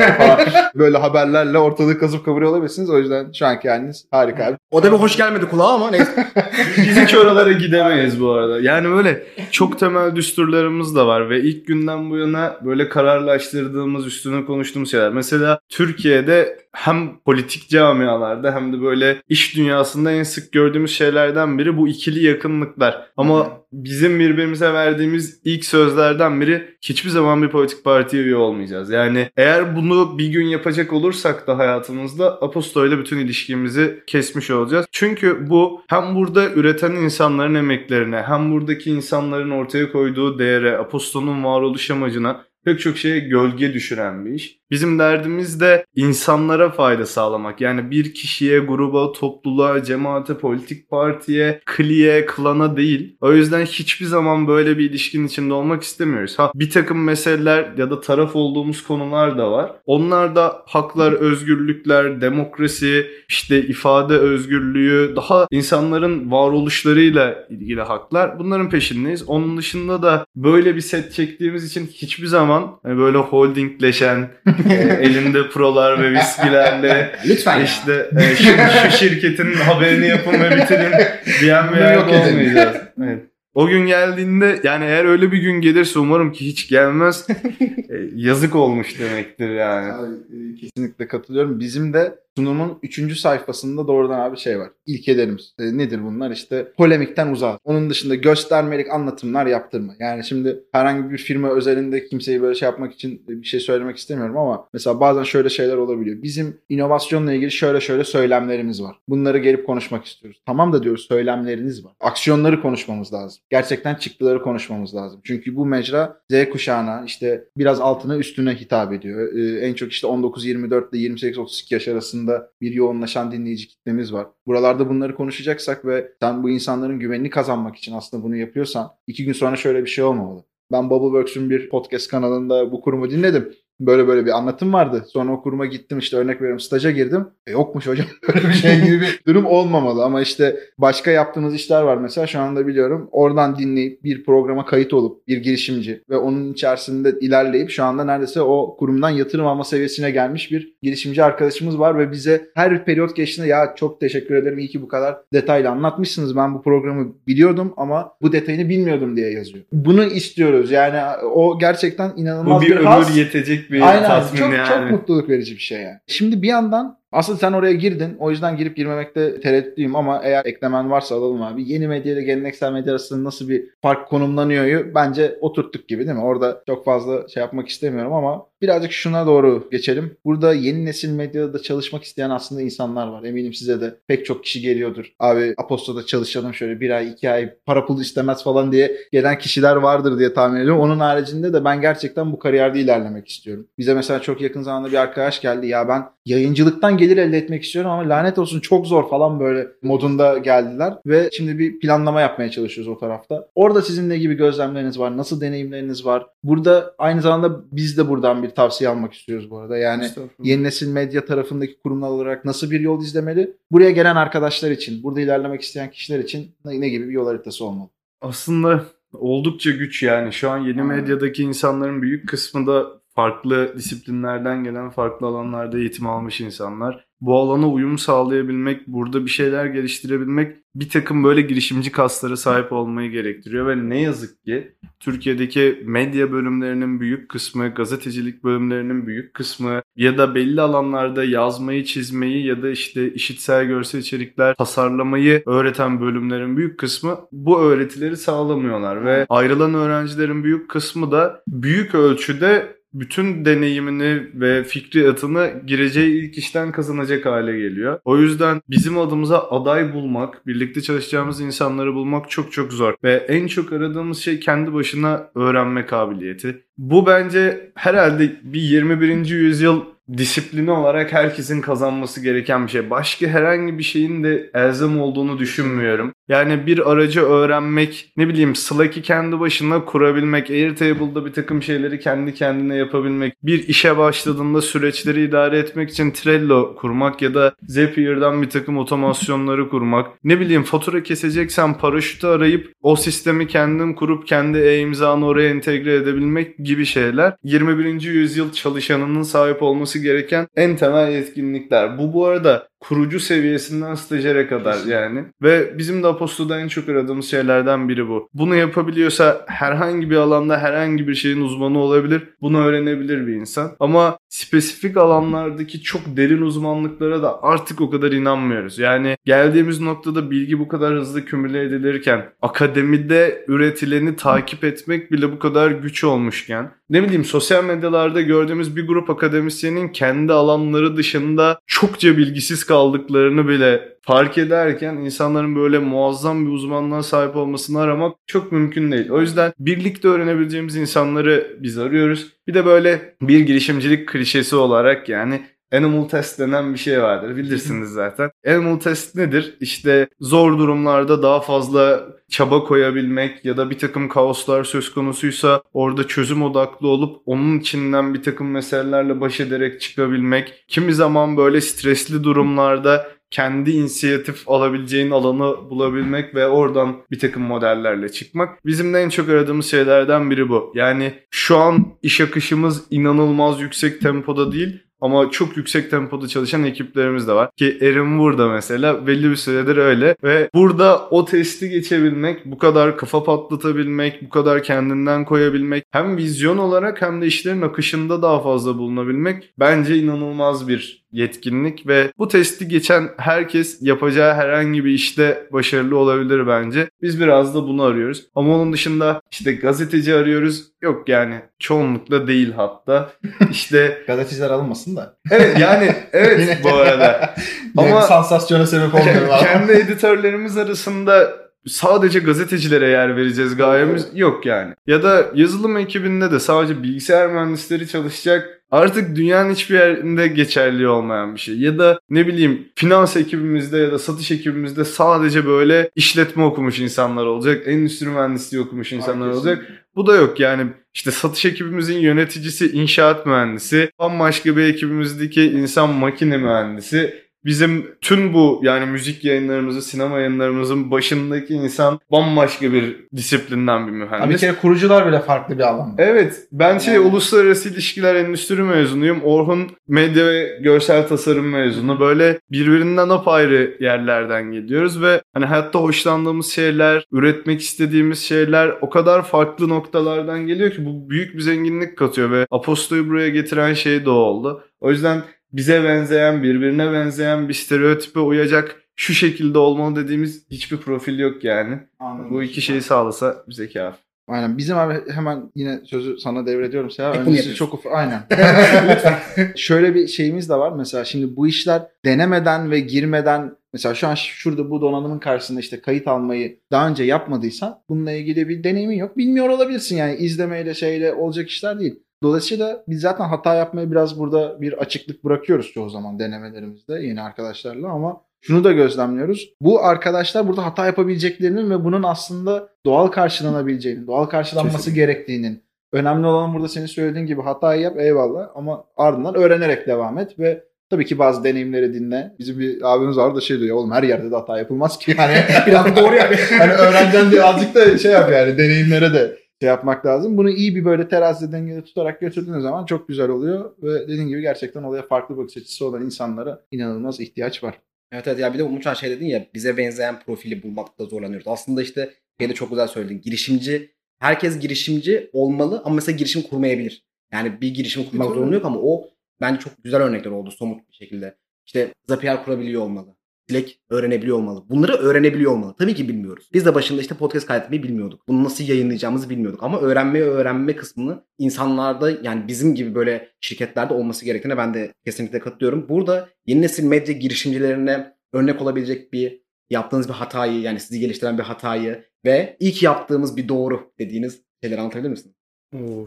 Böyle haberlerle ortalığı kazıp kavuruyor olabilirsiniz. O yüzden şu anki haliniz harika abi. o da bir hoş gelmedi kulağa ama neyse. Biz hiç oralara gidemeyiz bu arada. Yani böyle çok temel düsturlarımız da var ve ilk günden bu yana böyle kararlaştırdığımız, üstüne konuştuğumuz şeyler. Mesela Türkiye'de hem politik camialarda hem de böyle iş dünyasında en sık gördüğümüz şeylerden biri bu ikili yakınlıklar. Ama bizim birbirimize verdiğimiz ilk sözlerden biri hiçbir zaman bir politik partiye üye olmayacağız. Yani eğer bunu bir gün yapacak olursak da hayatımızda Aposto ile bütün ilişkimizi kesmiş olacağız. Çünkü bu hem burada üreten insanların emeklerine hem buradaki insanların ortaya koyduğu değere, Aposto'nun varoluş amacına pek çok şeye gölge düşüren bir iş. Bizim derdimiz de insanlara fayda sağlamak. Yani bir kişiye, gruba, topluluğa, cemaate, politik partiye, kliye, klana değil. O yüzden hiçbir zaman böyle bir ilişkinin içinde olmak istemiyoruz. Ha bir takım meseleler ya da taraf olduğumuz konular da var. Onlar da haklar, özgürlükler, demokrasi, işte ifade özgürlüğü, daha insanların varoluşlarıyla ilgili haklar. Bunların peşindeyiz. Onun dışında da böyle bir set çektiğimiz için hiçbir zaman hani böyle holdingleşen, e, elinde prolar ve viskilerle Lütfen işte e, şu, şu şirketin haberini yapın ve bitirin diyen bir yerde olmayacağız. Evet. O gün geldiğinde yani eğer öyle bir gün gelirse umarım ki hiç gelmez. e, yazık olmuş demektir yani. Abi, e, kesinlikle katılıyorum. Bizim de sunumun 3. sayfasında doğrudan abi şey var. İlkelerimiz. E, nedir bunlar? İşte polemikten uzak. Onun dışında göstermelik anlatımlar yaptırma. Yani şimdi herhangi bir firma özelinde kimseyi böyle şey yapmak için bir şey söylemek istemiyorum ama mesela bazen şöyle şeyler olabiliyor. Bizim inovasyonla ilgili şöyle şöyle söylemlerimiz var. Bunları gelip konuşmak istiyoruz. Tamam da diyoruz söylemleriniz var. Aksiyonları konuşmamız lazım. Gerçekten çıktıları konuşmamız lazım. Çünkü bu mecra Z kuşağına işte biraz altına üstüne hitap ediyor. Ee, en çok işte 19-24 ile 28-32 yaş arasında bir yoğunlaşan dinleyici kitlemiz var. Buralarda bunları konuşacaksak ve sen bu insanların güvenini kazanmak için aslında bunu yapıyorsan iki gün sonra şöyle bir şey olmamalı. Ben Bubbleworks'ün bir podcast kanalında bu kurumu dinledim. Böyle böyle bir anlatım vardı. Sonra o kuruma gittim işte örnek veriyorum staja girdim. E, yokmuş hocam böyle bir şey gibi bir durum olmamalı. Ama işte başka yaptığınız işler var mesela şu anda biliyorum. Oradan dinleyip bir programa kayıt olup bir girişimci ve onun içerisinde ilerleyip şu anda neredeyse o kurumdan yatırım alma seviyesine gelmiş bir girişimci arkadaşımız var ve bize her periyot geçtiğinde ya çok teşekkür ederim iyi ki bu kadar detaylı anlatmışsınız. Ben bu programı biliyordum ama bu detayını bilmiyordum diye yazıyor. Bunu istiyoruz. Yani o gerçekten inanılmaz Bu bir ömür haz. yetecek bir Aynen tatmin çok, yani. çok mutluluk verici bir şey yani. Şimdi bir yandan aslında sen oraya girdin. O yüzden girip girmemekte tereddütlüyüm ama eğer eklemen varsa alalım abi. Yeni medya ile geleneksel medya arasında nasıl bir fark konumlanıyor bence oturttuk gibi değil mi? Orada çok fazla şey yapmak istemiyorum ama birazcık şuna doğru geçelim. Burada yeni nesil medyada çalışmak isteyen aslında insanlar var. Eminim size de pek çok kişi geliyordur. Abi Aposto'da çalışalım şöyle bir ay iki ay para pul istemez falan diye gelen kişiler vardır diye tahmin ediyorum. Onun haricinde de ben gerçekten bu kariyerde ilerlemek istiyorum. Bize mesela çok yakın zamanda bir arkadaş geldi. Ya ben yayıncılıktan gelir elde etmek istiyorum ama lanet olsun çok zor falan böyle modunda geldiler. Ve şimdi bir planlama yapmaya çalışıyoruz o tarafta. Orada sizin ne gibi gözlemleriniz var? Nasıl deneyimleriniz var? Burada aynı zamanda biz de buradan bir tavsiye almak istiyoruz bu arada. Yani yeni nesil medya tarafındaki kurumlar olarak nasıl bir yol izlemeli? Buraya gelen arkadaşlar için, burada ilerlemek isteyen kişiler için ne gibi bir yol haritası olmalı? Aslında oldukça güç yani. Şu an yeni medyadaki insanların büyük kısmı da farklı disiplinlerden gelen, farklı alanlarda eğitim almış insanlar. Bu alana uyum sağlayabilmek, burada bir şeyler geliştirebilmek bir takım böyle girişimci kaslara sahip olmayı gerektiriyor ve ne yazık ki Türkiye'deki medya bölümlerinin büyük kısmı, gazetecilik bölümlerinin büyük kısmı ya da belli alanlarda yazmayı, çizmeyi ya da işte işitsel görsel içerikler tasarlamayı öğreten bölümlerin büyük kısmı bu öğretileri sağlamıyorlar ve ayrılan öğrencilerin büyük kısmı da büyük ölçüde bütün deneyimini ve fikriyatını gireceği ilk işten kazanacak hale geliyor. O yüzden bizim adımıza aday bulmak, birlikte çalışacağımız insanları bulmak çok çok zor. Ve en çok aradığımız şey kendi başına öğrenme kabiliyeti. Bu bence herhalde bir 21. yüzyıl disiplini olarak herkesin kazanması gereken bir şey. Başka herhangi bir şeyin de elzem olduğunu düşünmüyorum. Yani bir aracı öğrenmek, ne bileyim Slack'i kendi başına kurabilmek, Airtable'da bir takım şeyleri kendi kendine yapabilmek, bir işe başladığında süreçleri idare etmek için Trello kurmak ya da Zapier'dan bir takım otomasyonları kurmak, ne bileyim fatura keseceksen paraşütü arayıp o sistemi kendin kurup kendi e-imzanı oraya entegre edebilmek gibi şeyler 21. yüzyıl çalışanının sahip olması gereken en temel yetkinlikler. Bu bu arada kurucu seviyesinden stajyere kadar yani. Ve bizim de Aposto'da en çok aradığımız şeylerden biri bu. Bunu yapabiliyorsa herhangi bir alanda herhangi bir şeyin uzmanı olabilir. Bunu öğrenebilir bir insan. Ama spesifik alanlardaki çok derin uzmanlıklara da artık o kadar inanmıyoruz. Yani geldiğimiz noktada bilgi bu kadar hızlı kümüle edilirken akademide üretileni takip etmek bile bu kadar güç olmuşken ne bileyim sosyal medyalarda gördüğümüz bir grup akademisyenin kendi alanları dışında çokça bilgisiz kaldıklarını bile fark ederken insanların böyle muazzam bir uzmanlığa sahip olmasını aramak çok mümkün değil. O yüzden birlikte öğrenebileceğimiz insanları biz arıyoruz. Bir de böyle bir girişimcilik klişesi olarak yani Animal test denen bir şey vardır. Bilirsiniz zaten. Animal test nedir? İşte zor durumlarda daha fazla çaba koyabilmek ya da bir takım kaoslar söz konusuysa orada çözüm odaklı olup onun içinden bir takım meselelerle baş ederek çıkabilmek. Kimi zaman böyle stresli durumlarda kendi inisiyatif alabileceğin alanı bulabilmek ve oradan bir takım modellerle çıkmak. Bizim de en çok aradığımız şeylerden biri bu. Yani şu an iş akışımız inanılmaz yüksek tempoda değil ama çok yüksek tempoda çalışan ekiplerimiz de var. Ki Erin burada mesela belli bir süredir öyle. Ve burada o testi geçebilmek, bu kadar kafa patlatabilmek, bu kadar kendinden koyabilmek hem vizyon olarak hem de işlerin akışında daha fazla bulunabilmek bence inanılmaz bir yetkinlik ve bu testi geçen herkes yapacağı herhangi bir işte başarılı olabilir bence. Biz biraz da bunu arıyoruz. Ama onun dışında işte gazeteci arıyoruz. Yok yani çoğunlukla değil hatta. İşte Gazeteciler alınmasın da. evet yani evet bu arada. Ama sansasyona sebep olmuyor kendi editörlerimiz arasında sadece gazetecilere yer vereceğiz gayemiz yok yani. Ya da yazılım ekibinde de sadece bilgisayar mühendisleri çalışacak artık dünyanın hiçbir yerinde geçerli olmayan bir şey. Ya da ne bileyim finans ekibimizde ya da satış ekibimizde sadece böyle işletme okumuş insanlar olacak. Endüstri mühendisliği okumuş insanlar Herkesin olacak. bu da yok yani. İşte satış ekibimizin yöneticisi inşaat mühendisi, bambaşka bir ekibimizdeki insan makine mühendisi. Bizim tüm bu yani müzik yayınlarımızı, sinema yayınlarımızın başındaki insan bambaşka bir disiplinden bir Ha, bir mühendis. kere kurucular bile farklı bir alan. Evet. Ben şey Yani- uluslararası ilişkiler endüstri mezunuyum. Orhun medya ve görsel tasarım mezunu. Böyle birbirinden apayrı yerlerden geliyoruz ve hani hayatta hoşlandığımız şeyler, üretmek istediğimiz şeyler o kadar farklı noktalardan geliyor ki bu büyük bir zenginlik katıyor ve Aposto'yu buraya getiren şey de o oldu. O yüzden bize benzeyen, birbirine benzeyen bir stereotipe uyacak şu şekilde olmalı dediğimiz hiçbir profil yok yani. Anladım. Bu iki şeyi sağlasa bize kafi. Aynen. Bizim abi hemen yine sözü sana devrediyorum bunu Öncesi yapıyorsun. çok uf- Aynen. Şöyle bir şeyimiz de var mesela şimdi bu işler denemeden ve girmeden mesela şu an şurada bu donanımın karşısında işte kayıt almayı daha önce yapmadıysan bununla ilgili bir deneyimin yok. Bilmiyor olabilirsin yani izlemeyle şeyle olacak işler değil. Dolayısıyla biz zaten hata yapmaya biraz burada bir açıklık bırakıyoruz çoğu zaman denemelerimizde yeni arkadaşlarla ama şunu da gözlemliyoruz. Bu arkadaşlar burada hata yapabileceklerinin ve bunun aslında doğal karşılanabileceğinin, doğal karşılanması Kesinlikle. gerektiğinin. Önemli olan burada senin söylediğin gibi hatayı yap eyvallah ama ardından öğrenerek devam et ve tabii ki bazı deneyimleri dinle. Bizim bir abimiz vardı da şey diyor oğlum her yerde de hata yapılmaz ki yani biraz doğru yap. hani öğreneceksin diye azıcık da şey yap yani deneyimlere de şey yapmak lazım. Bunu iyi bir böyle terazide dengede tutarak götürdüğün zaman çok güzel oluyor ve dediğin gibi gerçekten olaya farklı bakış açısı olan insanlara inanılmaz ihtiyaç var. Evet evet ya bir de Umutcan şey dedin ya bize benzeyen profili bulmakta zorlanıyoruz. Aslında işte şey de çok güzel söyledin. Girişimci, herkes girişimci olmalı ama mesela girişim kurmayabilir. Yani bir girişim kurmak zorunda yok ama o bence çok güzel örnekler oldu somut bir şekilde. İşte Zapier kurabiliyor olmalı. Slack öğrenebiliyor olmalı. Bunları öğrenebiliyor olmalı. Tabii ki bilmiyoruz. Biz de başında işte podcast kaydetmeyi bilmiyorduk. Bunu nasıl yayınlayacağımızı bilmiyorduk. Ama öğrenme öğrenme kısmını insanlarda yani bizim gibi böyle şirketlerde olması gerektiğine ben de kesinlikle katılıyorum. Burada yeni nesil medya girişimcilerine örnek olabilecek bir yaptığınız bir hatayı yani sizi geliştiren bir hatayı ve ilk yaptığımız bir doğru dediğiniz şeyleri anlatabilir misin?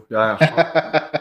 Yani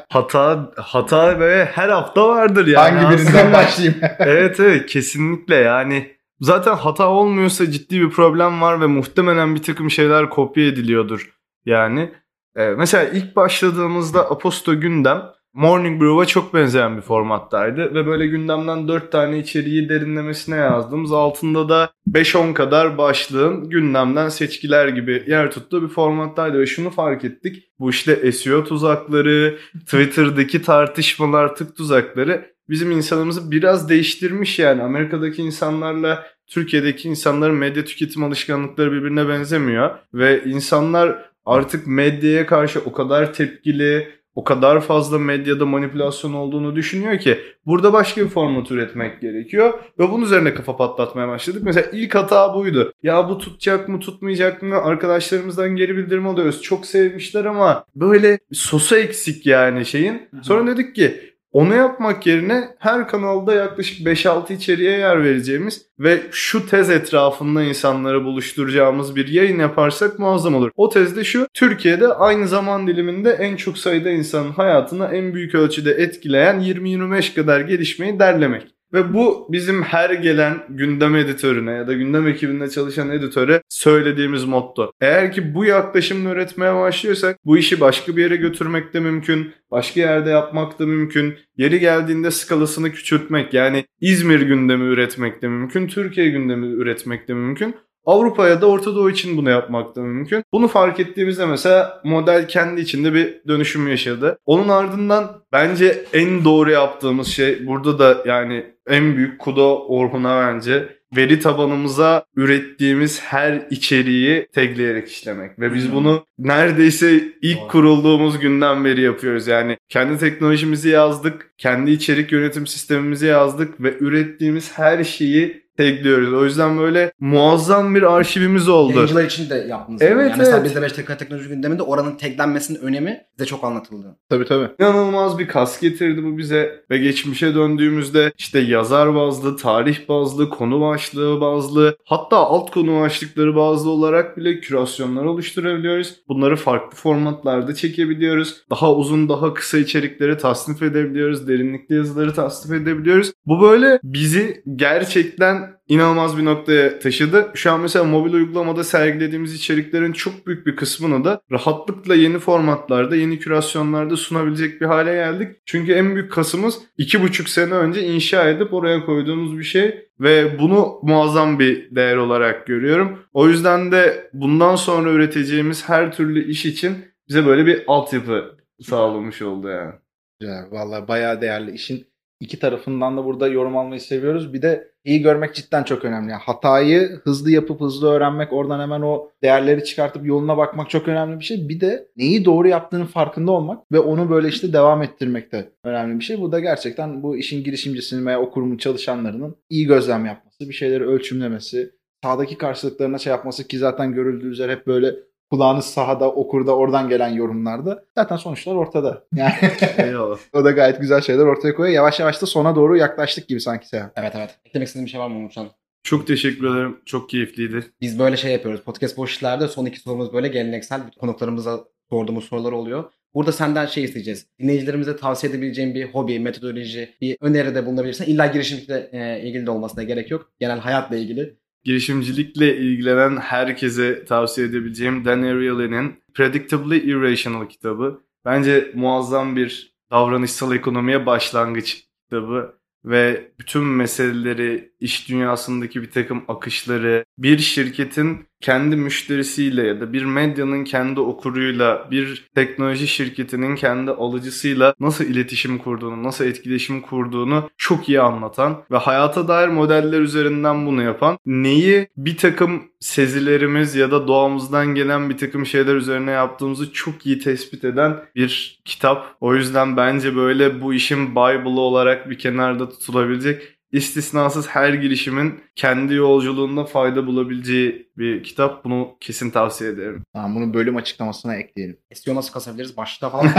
hata hata böyle her hafta vardır yani. Hangi birinden başlayayım? evet evet kesinlikle yani zaten hata olmuyorsa ciddi bir problem var ve muhtemelen bir takım şeyler kopya ediliyordur yani. Ee, mesela ilk başladığımızda Aposto gündem Morning Brew'a çok benzeyen bir formattaydı ve böyle gündemden 4 tane içeriği derinlemesine yazdığımız altında da 5-10 kadar başlığın gündemden seçkiler gibi yer tuttuğu bir formattaydı ve şunu fark ettik. Bu işte SEO tuzakları, Twitter'daki tartışmalar, tık tuzakları bizim insanımızı biraz değiştirmiş yani. Amerika'daki insanlarla Türkiye'deki insanların medya tüketim alışkanlıkları birbirine benzemiyor ve insanlar artık medyaya karşı o kadar tepkili, o kadar fazla medyada manipülasyon olduğunu düşünüyor ki burada başka bir format üretmek gerekiyor ve bunun üzerine kafa patlatmaya başladık. Mesela ilk hata buydu. Ya bu tutacak mı tutmayacak mı arkadaşlarımızdan geri bildirim alıyoruz. Çok sevmişler ama böyle sosu eksik yani şeyin. Sonra dedik ki onu yapmak yerine her kanalda yaklaşık 5-6 içeriğe yer vereceğimiz ve şu tez etrafında insanları buluşturacağımız bir yayın yaparsak muazzam olur. O tez de şu, Türkiye'de aynı zaman diliminde en çok sayıda insanın hayatına en büyük ölçüde etkileyen 20-25 kadar gelişmeyi derlemek. Ve bu bizim her gelen gündem editörüne ya da gündem ekibinde çalışan editöre söylediğimiz motto. Eğer ki bu yaklaşımla üretmeye başlıyorsak bu işi başka bir yere götürmek de mümkün, başka yerde yapmak da mümkün. Yeri geldiğinde skalasını küçültmek yani İzmir gündemi üretmek de mümkün, Türkiye gündemi üretmek de mümkün. Avrupa'ya da Orta Doğu için bunu yapmak da mümkün. Bunu fark ettiğimizde mesela model kendi içinde bir dönüşüm yaşadı. Onun ardından bence en doğru yaptığımız şey burada da yani en büyük kudo Orhun'a bence veri tabanımıza ürettiğimiz her içeriği tagleyerek işlemek. Ve biz bunu neredeyse ilk kurulduğumuz günden beri yapıyoruz. Yani kendi teknolojimizi yazdık, kendi içerik yönetim sistemimizi yazdık ve ürettiğimiz her şeyi tagliyoruz. O yüzden böyle muazzam bir arşivimiz oldu. Yayıncılar için de yaptınız. Evet, yani mesela evet. bizde 5 dakika teknoloji gündeminde oranın taglenmesinin önemi bize çok anlatıldı. tabii tabii. İnanılmaz bir kas getirdi bu bize ve geçmişe döndüğümüzde işte yazar bazlı, tarih bazlı, konu başlığı bazlı hatta alt konu başlıkları bazlı olarak bile kürasyonlar oluşturabiliyoruz. Bunları farklı formatlarda çekebiliyoruz. Daha uzun, daha kısa içerikleri tasnif edebiliyoruz. Derinlikli yazıları tasnif edebiliyoruz. Bu böyle bizi gerçekten inanılmaz bir noktaya taşıdı. Şu an mesela mobil uygulamada sergilediğimiz içeriklerin çok büyük bir kısmını da rahatlıkla yeni formatlarda, yeni kürasyonlarda sunabilecek bir hale geldik. Çünkü en büyük kasımız iki buçuk sene önce inşa edip oraya koyduğumuz bir şey ve bunu muazzam bir değer olarak görüyorum. O yüzden de bundan sonra üreteceğimiz her türlü iş için bize böyle bir altyapı sağlamış oldu yani. Güzel. Vallahi bayağı değerli. İşin iki tarafından da burada yorum almayı seviyoruz. Bir de iyi görmek cidden çok önemli. Yani hatayı hızlı yapıp hızlı öğrenmek, oradan hemen o değerleri çıkartıp yoluna bakmak çok önemli bir şey. Bir de neyi doğru yaptığının farkında olmak ve onu böyle işte devam ettirmek de önemli bir şey. Bu da gerçekten bu işin girişimcisinin veya o kurumun çalışanlarının iyi gözlem yapması, bir şeyleri ölçümlemesi, sahadaki karşılıklarına şey yapması ki zaten görüldüğü üzere hep böyle kulağınız sahada okur da oradan gelen yorumlarda zaten sonuçlar ortada. Yani Eyvallah. o da gayet güzel şeyler ortaya koyuyor. Yavaş yavaş da sona doğru yaklaştık gibi sanki Seha. Evet evet. Eklemek istediğin bir şey var mı Umutcan? Çok teşekkür ederim. Çok keyifliydi. Biz böyle şey yapıyoruz. Podcast boş işlerde son iki sorumuz böyle geleneksel konuklarımıza sorduğumuz sorular oluyor. Burada senden şey isteyeceğiz. Dinleyicilerimize tavsiye edebileceğin bir hobi, metodoloji, bir öneride bulunabilirsen illa girişimcilikle e, ilgili de olmasına gerek yok. Genel hayatla ilgili. Girişimcilikle ilgilenen herkese tavsiye edebileceğim Dan Ariely'nin Predictably Irrational kitabı. Bence muazzam bir davranışsal ekonomiye başlangıç kitabı ve bütün meseleleri, iş dünyasındaki bir takım akışları, bir şirketin kendi müşterisiyle ya da bir medyanın kendi okuruyla, bir teknoloji şirketinin kendi alıcısıyla nasıl iletişim kurduğunu, nasıl etkileşim kurduğunu çok iyi anlatan ve hayata dair modeller üzerinden bunu yapan, neyi bir takım sezilerimiz ya da doğamızdan gelen bir takım şeyler üzerine yaptığımızı çok iyi tespit eden bir kitap. O yüzden bence böyle bu işin Bible'ı olarak bir kenarda tutulabilecek istisnasız her girişimin kendi yolculuğunda fayda bulabileceği bir kitap. Bunu kesin tavsiye ederim. Tamam bunu bölüm açıklamasına ekleyelim. SEO nasıl kasabiliriz? Başlıkta falan.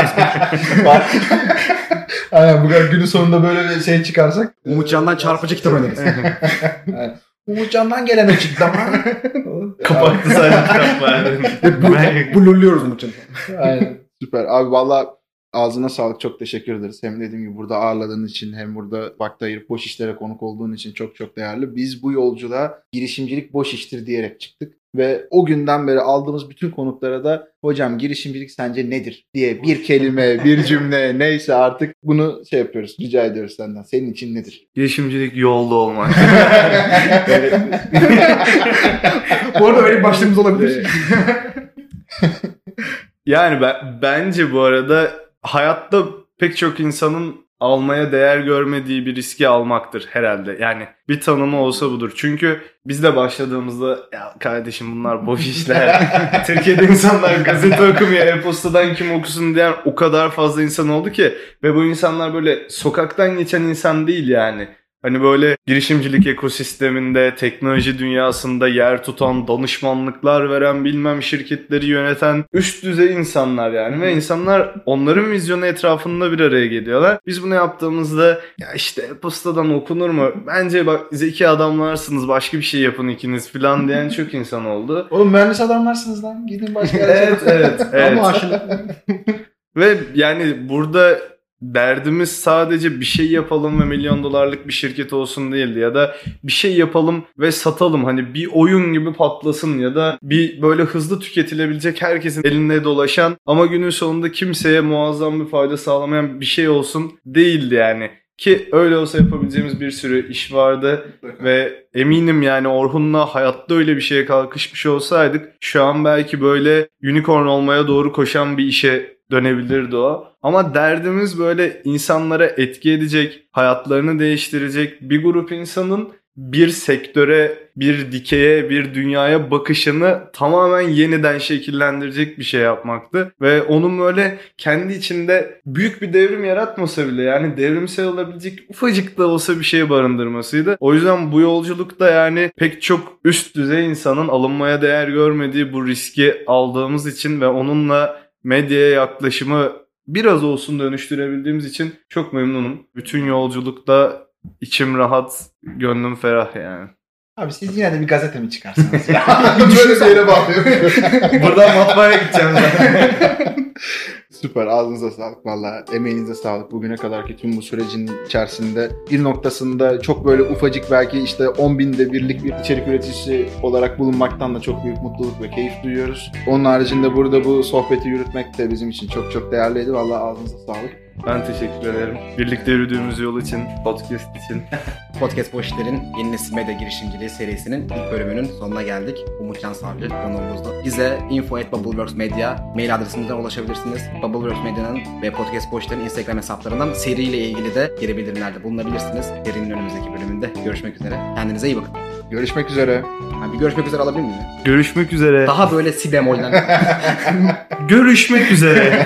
Aynen bu kadar günün sonunda böyle bir şey çıkarsak. Umutcan'dan çarpıcı kitap öneririz. Umutcan'dan gelen açıklama. Kapakta sadece kitap var. bu, blurluyoruz Umutcan'ı. Aynen. Süper. Abi valla ağzına sağlık. Çok teşekkür ederiz. Hem dediğim gibi burada ağırladığın için hem burada vakti ayırıp boş işlere konuk olduğun için çok çok değerli. Biz bu yolculuğa girişimcilik boş iştir diyerek çıktık. Ve o günden beri aldığımız bütün konuklara da hocam girişimcilik sence nedir diye bir kelime, bir cümle neyse artık bunu şey yapıyoruz. Rica ediyoruz senden. Senin için nedir? Girişimcilik yolda olmak. bu arada öyle bir başlığımız olabilir. yani ben, bence bu arada hayatta pek çok insanın almaya değer görmediği bir riski almaktır herhalde. Yani bir tanımı olsa budur. Çünkü biz de başladığımızda ya kardeşim bunlar boş işler. Türkiye'de insanlar gazete okumuyor, e-postadan kim okusun diyen o kadar fazla insan oldu ki ve bu insanlar böyle sokaktan geçen insan değil yani. Hani böyle girişimcilik ekosisteminde, teknoloji dünyasında yer tutan, danışmanlıklar veren, bilmem şirketleri yöneten üst düzey insanlar yani. Ve insanlar onların vizyonu etrafında bir araya geliyorlar. Biz bunu yaptığımızda ya işte postadan okunur mu? Bence bak zeki adamlarsınız başka bir şey yapın ikiniz falan diyen çok insan oldu. Oğlum mühendis adamlarsınız lan. Gidin başka yere. Evet evet. evet. Ama aşırı. Ve yani burada derdimiz sadece bir şey yapalım ve milyon dolarlık bir şirket olsun değildi ya da bir şey yapalım ve satalım hani bir oyun gibi patlasın ya da bir böyle hızlı tüketilebilecek herkesin elinde dolaşan ama günün sonunda kimseye muazzam bir fayda sağlamayan bir şey olsun değildi yani. Ki öyle olsa yapabileceğimiz bir sürü iş vardı ve eminim yani Orhun'la hayatta öyle bir şeye kalkışmış olsaydık şu an belki böyle unicorn olmaya doğru koşan bir işe dönebilirdi o. Ama derdimiz böyle insanlara etki edecek, hayatlarını değiştirecek bir grup insanın bir sektöre, bir dikeye, bir dünyaya bakışını tamamen yeniden şekillendirecek bir şey yapmaktı. Ve onun böyle kendi içinde büyük bir devrim yaratmasa bile yani devrimsel olabilecek ufacık da olsa bir şey barındırmasıydı. O yüzden bu yolculukta yani pek çok üst düzey insanın alınmaya değer görmediği bu riski aldığımız için ve onunla medyaya yaklaşımı biraz olsun dönüştürebildiğimiz için çok memnunum. Bütün yolculukta içim rahat, gönlüm ferah yani. Abi siz yine de bir gazete mi çıkarsanız ya? Böyle bir yere bağlıyorum. Buradan matbaaya gideceğim zaten. Süper ağzınıza sağlık valla emeğinize sağlık bugüne kadarki tüm bu sürecin içerisinde bir noktasında çok böyle ufacık belki işte 10 binde birlik bir içerik üreticisi olarak bulunmaktan da çok büyük mutluluk ve keyif duyuyoruz. Onun haricinde burada bu sohbeti yürütmek de bizim için çok çok değerliydi valla ağzınıza sağlık. Ben teşekkür ederim. Birlikte yürüdüğümüz yol için, podcast için. Podcast İşler'in Yeni Nesil Medya Girişimciliği serisinin ilk bölümünün sonuna geldik. Umutcan Savcı konuğumuzdu. Bize info at Bubbleworks Media mail adresimizden ulaşabilirsiniz. Bubbleworks Medya'nın ve Podcast İşler'in Instagram hesaplarından seriyle ilgili de geri bildirimlerde bulunabilirsiniz. Serinin önümüzdeki bölümünde görüşmek üzere. Kendinize iyi bakın. Görüşmek üzere. Ha, bir görüşmek üzere alabilir miyim? Görüşmek üzere. Daha böyle si bemolden. Görüşmek üzere.